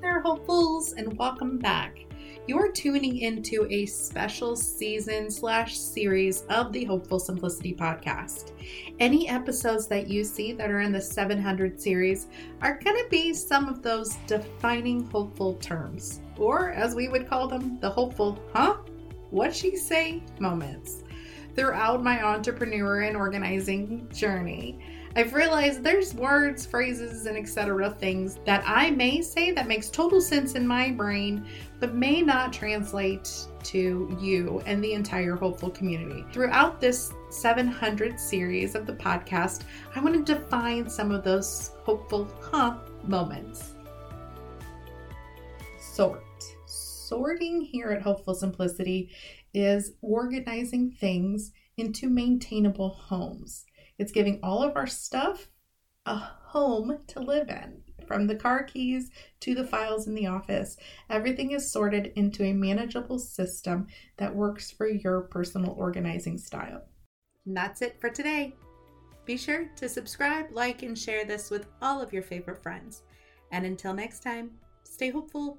there, hopefuls, and welcome back. You're tuning into a special season slash series of the Hopeful Simplicity podcast. Any episodes that you see that are in the 700 series are going to be some of those defining hopeful terms, or as we would call them, the hopeful, huh? What she say moments. Throughout my entrepreneur and organizing journey, I've realized there's words, phrases, and etc. things that I may say that makes total sense in my brain, but may not translate to you and the entire hopeful community. Throughout this 700 series of the podcast, I want to define some of those hopeful huh moments. Sort. Sorting here at Hopeful Simplicity is organizing things into maintainable homes. It's giving all of our stuff a home to live in. From the car keys to the files in the office, everything is sorted into a manageable system that works for your personal organizing style. And that's it for today. Be sure to subscribe, like, and share this with all of your favorite friends. And until next time, stay hopeful.